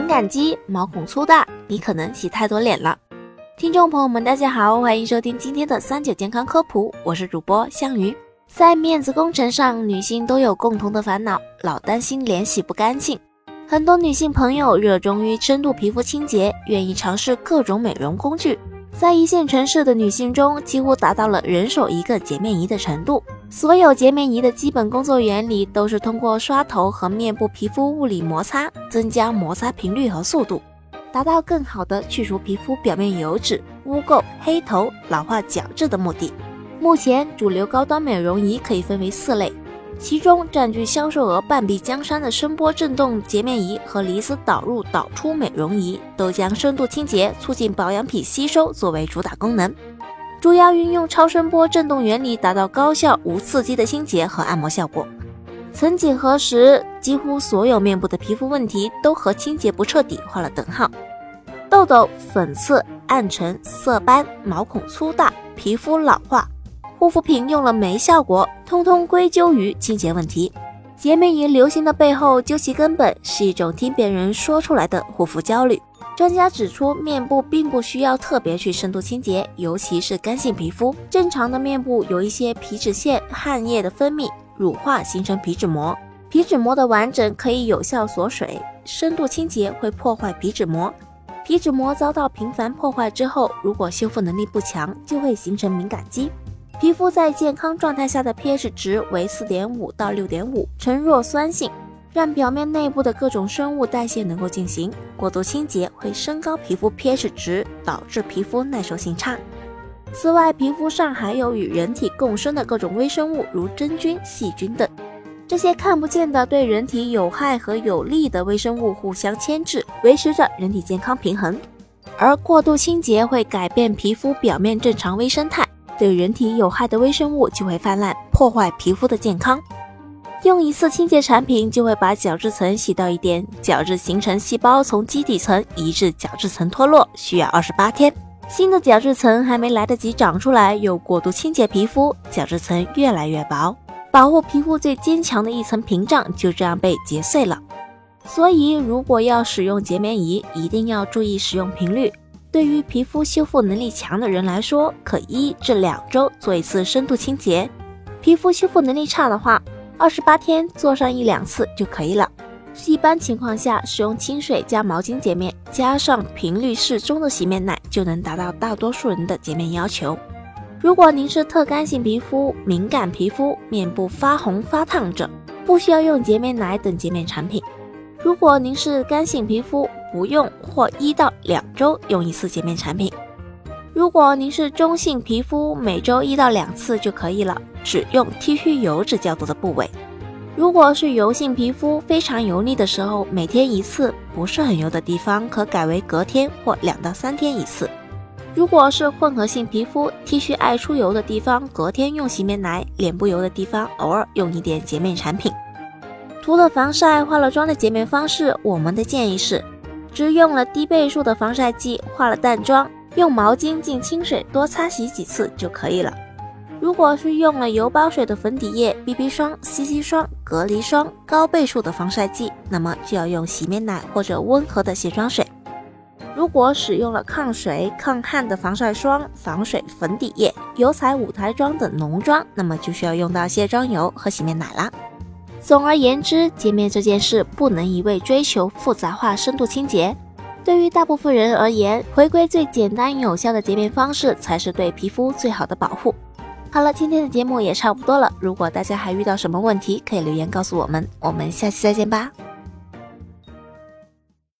敏感肌，毛孔粗大，你可能洗太多脸了。听众朋友们，大家好，欢迎收听今天的三九健康科普，我是主播香鱼。在面子工程上，女性都有共同的烦恼，老担心脸洗不干净。很多女性朋友热衷于深度皮肤清洁，愿意尝试各种美容工具。在一线城市的女性中，几乎达到了人手一个洁面仪的程度。所有洁面仪的基本工作原理都是通过刷头和面部皮肤物理摩擦，增加摩擦频率和速度，达到更好的去除皮肤表面油脂、污垢、黑头、老化角质的目的。目前，主流高端美容仪可以分为四类。其中占据销售额半壁江山的声波振动洁面仪和离子导入导出美容仪，都将深度清洁、促进保养品吸收作为主打功能，主要运用超声波振动原理，达到高效无刺激的清洁和按摩效果。曾几何时，几乎所有面部的皮肤问题都和清洁不彻底画了等号，痘痘、粉刺、暗沉、色斑、毛孔粗大、皮肤老化。护肤品用了没效果，通通归咎于清洁问题。洁面仪流行的背后，究其根本是一种听别人说出来的护肤焦虑。专家指出，面部并不需要特别去深度清洁，尤其是干性皮肤。正常的面部有一些皮脂腺、汗液的分泌，乳化形成皮脂膜。皮脂膜的完整可以有效锁水，深度清洁会破坏皮脂膜。皮脂膜遭到频繁破坏之后，如果修复能力不强，就会形成敏感肌。皮肤在健康状态下的 pH 值为四点五到六点五，呈弱酸性，让表面内部的各种生物代谢能够进行。过度清洁会升高皮肤 pH 值，导致皮肤耐受性差。此外，皮肤上还有与人体共生的各种微生物，如真菌、细菌等。这些看不见的对人体有害和有利的微生物互相牵制，维持着人体健康平衡。而过度清洁会改变皮肤表面正常微生态。对人体有害的微生物就会泛滥，破坏皮肤的健康。用一次清洁产品就会把角质层洗到一点，角质形成细胞从基底层移至角质层脱落，需要二十八天。新的角质层还没来得及长出来，又过度清洁皮肤，角质层越来越薄，保护皮肤最坚强的一层屏障就这样被截碎了。所以，如果要使用洁面仪，一定要注意使用频率。对于皮肤修复能力强的人来说，可一至两周做一次深度清洁；皮肤修复能力差的话，二十八天做上一两次就可以了。一般情况下，使用清水加毛巾洁面，加上频率适中的洗面奶，就能达到大多数人的洁面要求。如果您是特干性皮肤、敏感皮肤、面部发红发烫者，不需要用洁面奶等洁面产品。如果您是干性皮肤，不用或一到两周用一次洁面产品。如果您是中性皮肤，每周一到两次就可以了，只用剃须油脂较多的部位。如果是油性皮肤，非常油腻的时候，每天一次；不是很油的地方，可改为隔天或两到三天一次。如果是混合性皮肤，剃须爱出油的地方，隔天用洗面奶；脸部油的地方，偶尔用一点洁面产品。涂了防晒、化了妆的洁面方式，我们的建议是。只用了低倍数的防晒剂，化了淡妆，用毛巾浸清水多擦洗几次就可以了。如果是用了油包水的粉底液、BB 霜、CC 霜、隔离霜、高倍数的防晒剂，那么就要用洗面奶或者温和的卸妆水。如果使用了抗水、抗汗的防晒霜、防水粉底液、油彩舞台妆等浓妆，那么就需要用到卸妆油和洗面奶啦。总而言之，洁面这件事不能一味追求复杂化深度清洁。对于大部分人而言，回归最简单有效的洁面方式才是对皮肤最好的保护。好了，今天的节目也差不多了。如果大家还遇到什么问题，可以留言告诉我们。我们下期再见吧。